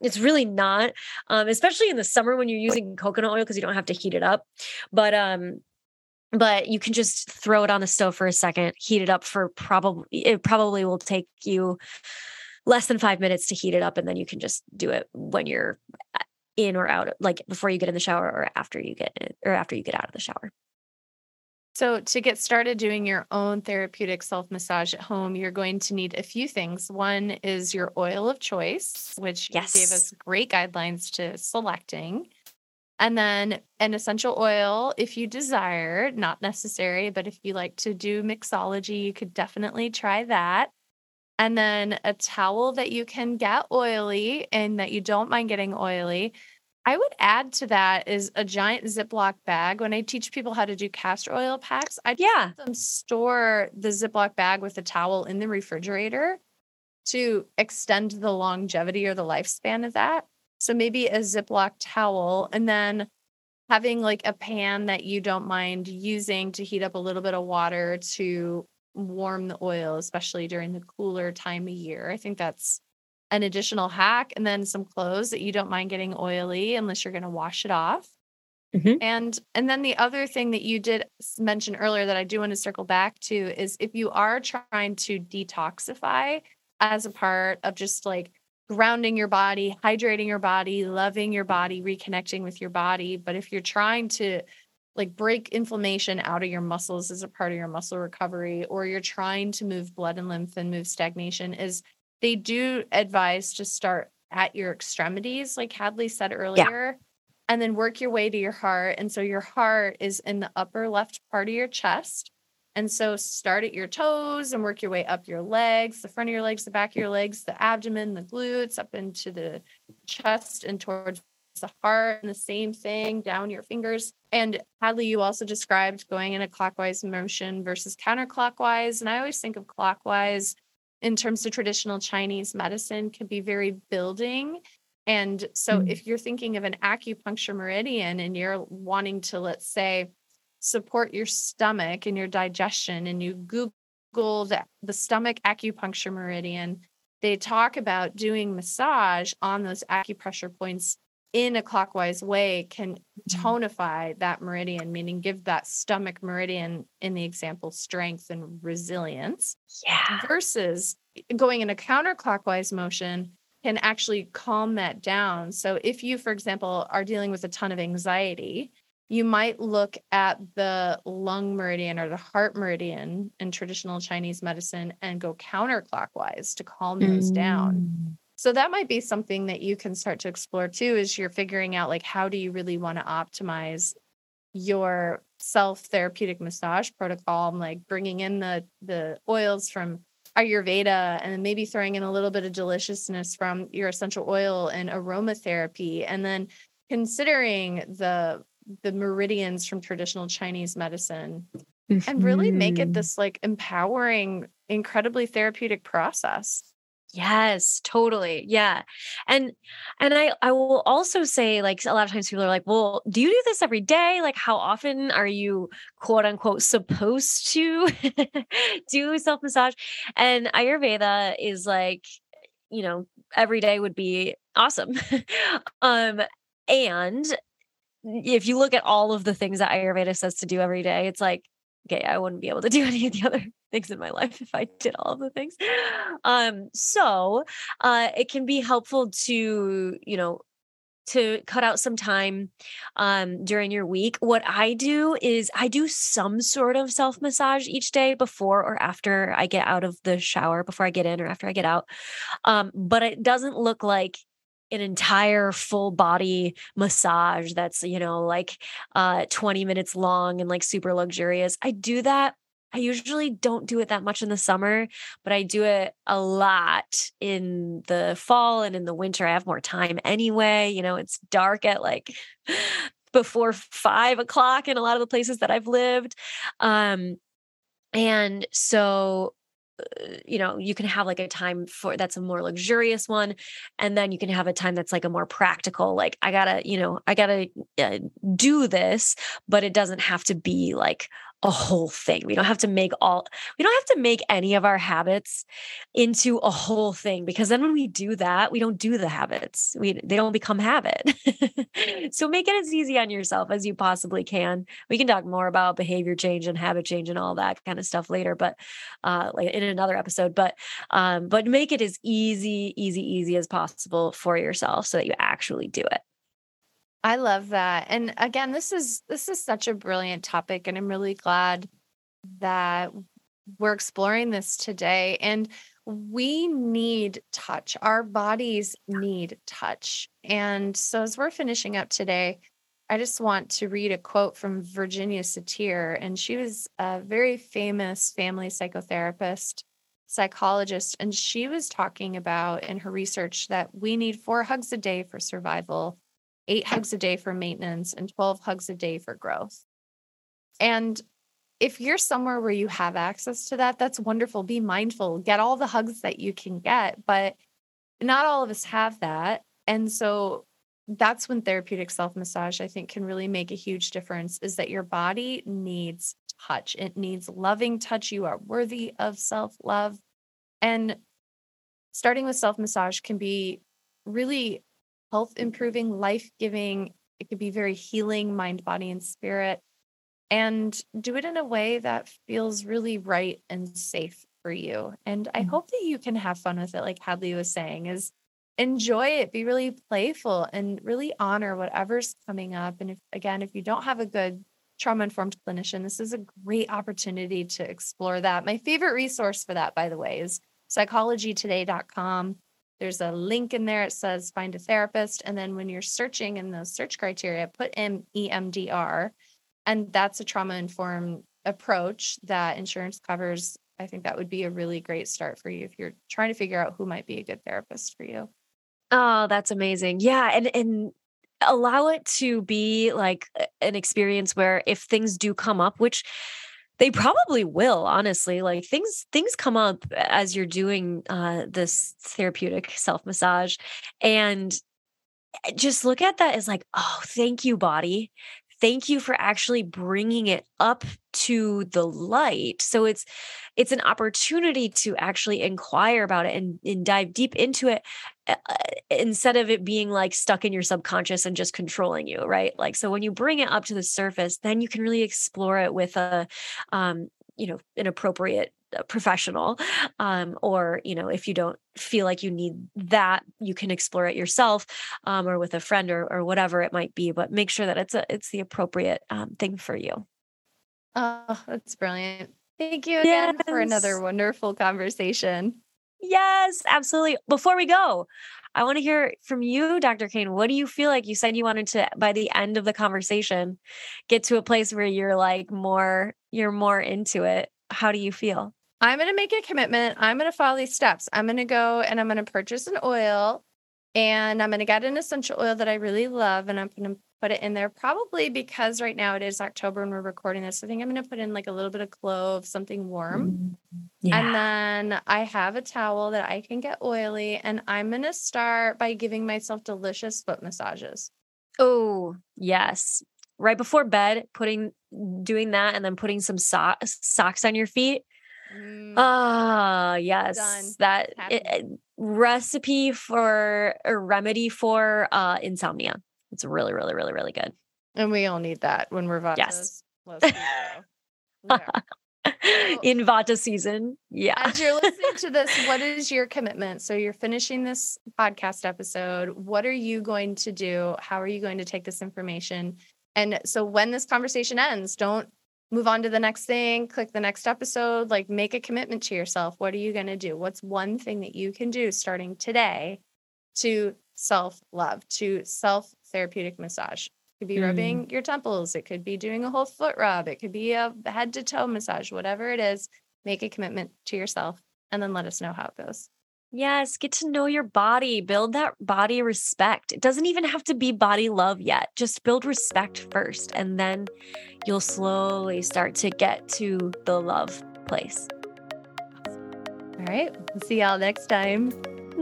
it's really not, um, especially in the summer when you're using coconut oil because you don't have to heat it up. But um, but you can just throw it on the stove for a second, heat it up for probably it probably will take you less than five minutes to heat it up, and then you can just do it when you're uh, in or out, like before you get in the shower or after you get in, or after you get out of the shower. So, to get started doing your own therapeutic self massage at home, you're going to need a few things. One is your oil of choice, which yes. gave us great guidelines to selecting. And then an essential oil, if you desire, not necessary, but if you like to do mixology, you could definitely try that. And then a towel that you can get oily and that you don't mind getting oily. I would add to that is a giant Ziploc bag. When I teach people how to do castor oil packs, I yeah them store the Ziploc bag with a towel in the refrigerator to extend the longevity or the lifespan of that. So maybe a Ziploc towel and then having like a pan that you don't mind using to heat up a little bit of water to warm the oil, especially during the cooler time of year. I think that's an additional hack and then some clothes that you don't mind getting oily unless you're going to wash it off. Mm-hmm. And and then the other thing that you did mention earlier that I do want to circle back to is if you are trying to detoxify as a part of just like grounding your body, hydrating your body, loving your body, reconnecting with your body, but if you're trying to like break inflammation out of your muscles as a part of your muscle recovery or you're trying to move blood and lymph and move stagnation is they do advise to start at your extremities, like Hadley said earlier, yeah. and then work your way to your heart. And so your heart is in the upper left part of your chest. And so start at your toes and work your way up your legs, the front of your legs, the back of your legs, the abdomen, the glutes, up into the chest and towards the heart. And the same thing down your fingers. And Hadley, you also described going in a clockwise motion versus counterclockwise. And I always think of clockwise in terms of traditional Chinese medicine can be very building. And so mm-hmm. if you're thinking of an acupuncture meridian and you're wanting to, let's say, support your stomach and your digestion, and you Google the, the stomach acupuncture meridian, they talk about doing massage on those acupressure points in a clockwise way can mm-hmm. tonify that meridian, meaning give that stomach meridian in the example strength and resilience. Yeah. Versus going in a counterclockwise motion can actually calm that down. So if you, for example, are dealing with a ton of anxiety, you might look at the lung meridian or the heart meridian in traditional Chinese medicine and go counterclockwise to calm those mm. down. So that might be something that you can start to explore too as you're figuring out like how do you really want to optimize your self therapeutic massage protocol and like bringing in the the oils from ayurveda and then maybe throwing in a little bit of deliciousness from your essential oil and aromatherapy and then considering the the meridians from traditional Chinese medicine mm-hmm. and really make it mm-hmm. this like empowering, incredibly therapeutic process. Yes, totally. Yeah. And and I I will also say like a lot of times people are like, "Well, do you do this every day? Like how often are you quote unquote supposed to do self-massage?" And Ayurveda is like, you know, every day would be awesome. um and if you look at all of the things that Ayurveda says to do every day, it's like, okay, I wouldn't be able to do any of the other things in my life if I did all of the things. Um, so uh, it can be helpful to, you know, to cut out some time um, during your week. What I do is I do some sort of self massage each day before or after I get out of the shower, before I get in or after I get out. Um, but it doesn't look like an entire full body massage that's you know like uh 20 minutes long and like super luxurious. I do that. I usually don't do it that much in the summer but i do it a lot in the fall and in the winter. I have more time anyway you know it's dark at like before five o'clock in a lot of the places that i've lived um and so you know you can have like a time for that's a more luxurious one and then you can have a time that's like a more practical like i gotta you know i gotta uh, do this but it doesn't have to be like a whole thing. We don't have to make all we don't have to make any of our habits into a whole thing because then when we do that, we don't do the habits. We they don't become habit. so make it as easy on yourself as you possibly can. We can talk more about behavior change and habit change and all that kind of stuff later, but uh like in another episode, but um but make it as easy easy easy as possible for yourself so that you actually do it. I love that. And again, this is this is such a brilliant topic and I'm really glad that we're exploring this today and we need touch. Our bodies need touch. And so as we're finishing up today, I just want to read a quote from Virginia Satir and she was a very famous family psychotherapist psychologist and she was talking about in her research that we need four hugs a day for survival eight hugs a day for maintenance and 12 hugs a day for growth. And if you're somewhere where you have access to that, that's wonderful. Be mindful, get all the hugs that you can get, but not all of us have that. And so that's when therapeutic self massage, I think, can really make a huge difference is that your body needs touch. It needs loving touch. You are worthy of self love. And starting with self massage can be really health improving, life giving. It could be very healing, mind, body, and spirit. And do it in a way that feels really right and safe for you. And I mm-hmm. hope that you can have fun with it, like Hadley was saying, is enjoy it, be really playful, and really honor whatever's coming up. And if again, if you don't have a good trauma informed clinician, this is a great opportunity to explore that. My favorite resource for that, by the way, is psychologytoday.com. There's a link in there. It says find a therapist. And then when you're searching in those search criteria, put in EMDR. And that's a trauma informed approach that insurance covers. I think that would be a really great start for you if you're trying to figure out who might be a good therapist for you. Oh, that's amazing. Yeah. And, and, allow it to be like uh, an experience where if things do come up which they probably will honestly like things things come up as you're doing uh this therapeutic self massage and eh, just look at that as like oh thank you body. Thank you for actually bringing it up to the light. So it's it's an opportunity to actually inquire about it and, and dive deep into it instead of it being like stuck in your subconscious and just controlling you right? Like so when you bring it up to the surface then you can really explore it with a um you know an appropriate professional um, or you know if you don't feel like you need that you can explore it yourself um, or with a friend or, or whatever it might be but make sure that it's a it's the appropriate um, thing for you. Oh that's brilliant. Thank you again yes. for another wonderful conversation yes absolutely before we go I want to hear from you, Dr. Kane. What do you feel like? You said you wanted to, by the end of the conversation, get to a place where you're like more, you're more into it. How do you feel? I'm going to make a commitment. I'm going to follow these steps. I'm going to go and I'm going to purchase an oil and I'm going to get an essential oil that I really love and I'm going to put it in there probably because right now it is October and we're recording this. I think I'm going to put in like a little bit of clove, something warm. Mm-hmm. Yeah. And then I have a towel that I can get oily and I'm going to start by giving myself delicious foot massages. Oh, yes. Right before bed, putting doing that and then putting some so- socks on your feet Mm. Ah, yes. Done. That it, recipe for a remedy for uh insomnia. It's really, really, really, really good. And we all need that when we're Vatas. Yes. In Vata season. Yeah. As you're listening to this, what is your commitment? So you're finishing this podcast episode. What are you going to do? How are you going to take this information? And so when this conversation ends, don't move on to the next thing, click the next episode, like make a commitment to yourself. What are you going to do? What's one thing that you can do starting today to self love, to self therapeutic massage? It could be mm. rubbing your temples, it could be doing a whole foot rub, it could be a head to toe massage, whatever it is, make a commitment to yourself and then let us know how it goes. Yes, get to know your body, build that body respect. It doesn't even have to be body love yet. Just build respect first, and then you'll slowly start to get to the love place. All right, we'll see y'all next time.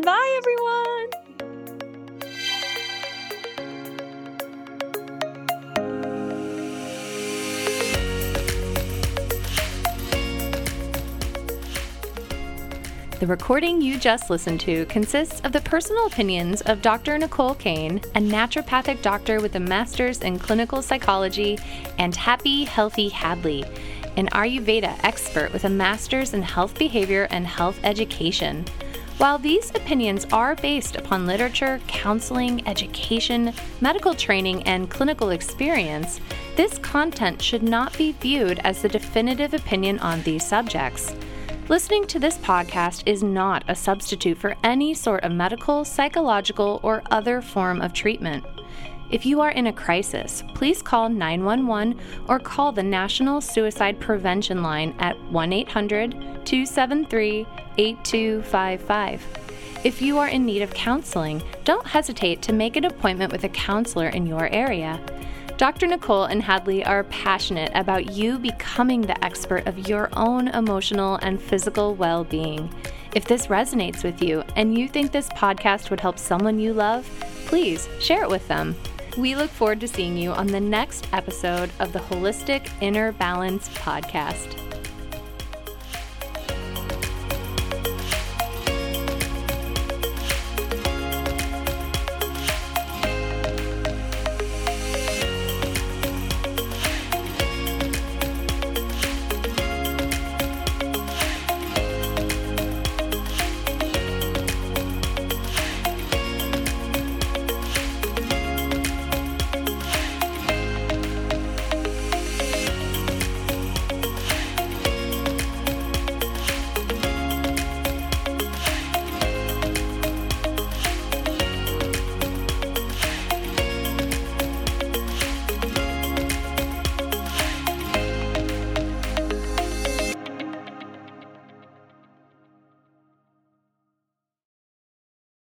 Bye, everyone. The recording you just listened to consists of the personal opinions of Dr. Nicole Kane, a naturopathic doctor with a master's in clinical psychology, and Happy Healthy Hadley, an Ayurveda expert with a master's in health behavior and health education. While these opinions are based upon literature, counseling, education, medical training, and clinical experience, this content should not be viewed as the definitive opinion on these subjects. Listening to this podcast is not a substitute for any sort of medical, psychological, or other form of treatment. If you are in a crisis, please call 911 or call the National Suicide Prevention Line at 1 800 273 8255. If you are in need of counseling, don't hesitate to make an appointment with a counselor in your area. Dr. Nicole and Hadley are passionate about you becoming the expert of your own emotional and physical well being. If this resonates with you and you think this podcast would help someone you love, please share it with them. We look forward to seeing you on the next episode of the Holistic Inner Balance podcast.